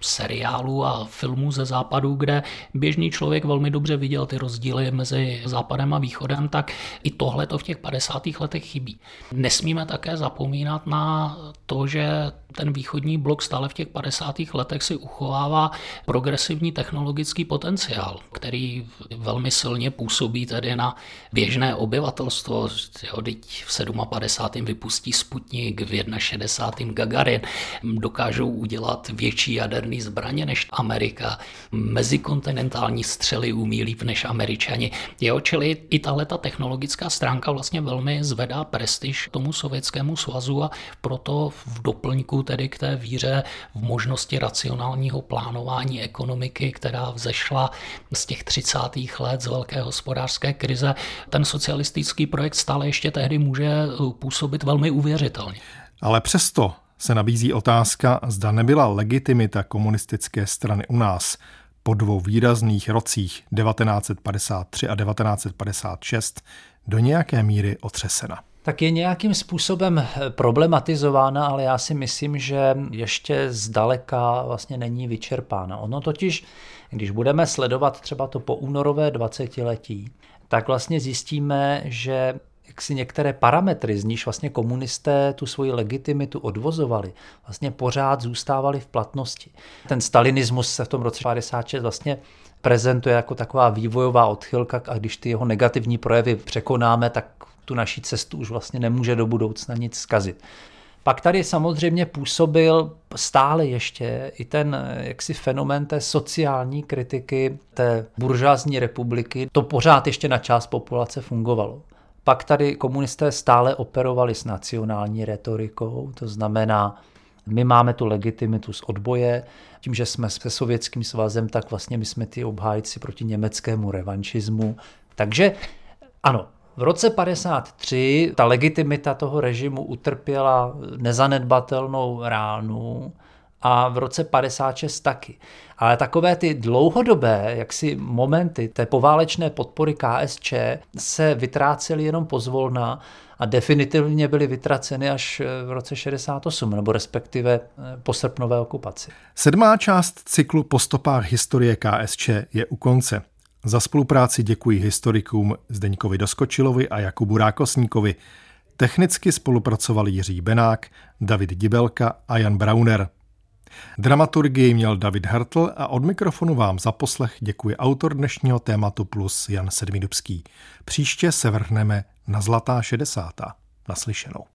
Speaker 5: seriálů a filmů ze západu, kde běžný člověk velmi dobře viděl ty rozdíly mezi západem a východem, tak i tohle to v těch 50. letech chybí. Nesmíme také zapomínat na to, že ten východní blok stále v těch 50. letech si uchovává progresivní technologický potenciál, který velmi silně působí tedy na běžné obyvatelstvo. Jo, teď v 57. vypustí Sputnik, v 61. Gagarin. Dokážou udělat větší jaderný zbraně než Amerika. Mezikontinentální střely umí líp než Američani. Jo, čili i tahle ta technologická stránka vlastně velmi zvedá prestiž tomu sovětskému svazu a proto v doplňku tedy k té víře v možnosti racionálního plánování ekonomiky, která vzešla z těch 30. let z velké hospodářské krize, ten socialistický projekt stále ještě tehdy může působit velmi uvěřitelně.
Speaker 1: Ale přesto se nabízí otázka, zda nebyla legitimita komunistické strany u nás po dvou výrazných rocích 1953 a 1956 do nějaké míry otřesena
Speaker 4: tak je nějakým způsobem problematizována, ale já si myslím, že ještě zdaleka vlastně není vyčerpána. Ono totiž, když budeme sledovat třeba to po únorové 20 letí, tak vlastně zjistíme, že jak si některé parametry, z níž vlastně komunisté tu svoji legitimitu odvozovali, vlastně pořád zůstávaly v platnosti. Ten stalinismus se v tom roce 56 vlastně prezentuje jako taková vývojová odchylka a když ty jeho negativní projevy překonáme, tak tu naší cestu už vlastně nemůže do budoucna nic zkazit. Pak tady samozřejmě působil stále ještě i ten jaksi fenomén té sociální kritiky té buržázní republiky. To pořád ještě na část populace fungovalo. Pak tady komunisté stále operovali s nacionální retorikou, to znamená, my máme tu legitimitu z odboje, tím, že jsme se sovětským svazem, tak vlastně my jsme ty obhájci proti německému revanšismu. Takže ano, v roce 53 ta legitimita toho režimu utrpěla nezanedbatelnou ránu a v roce 56 taky. Ale takové ty dlouhodobé jaksi momenty té poválečné podpory KSČ se vytrácely jenom pozvolna a definitivně byly vytraceny až v roce 68, nebo respektive eh, po srpnové okupaci.
Speaker 1: Sedmá část cyklu Po stopách historie KSČ je u konce. Za spolupráci děkuji historikům Zdeňkovi Doskočilovi a Jakubu Rákosníkovi. Technicky spolupracovali Jiří Benák, David Dibelka a Jan Brauner. Dramaturgii měl David Hartl a od mikrofonu vám za poslech děkuje autor dnešního tématu plus Jan Sedmidubský. Příště se vrhneme na zlatá šedesátá. Naslyšenou.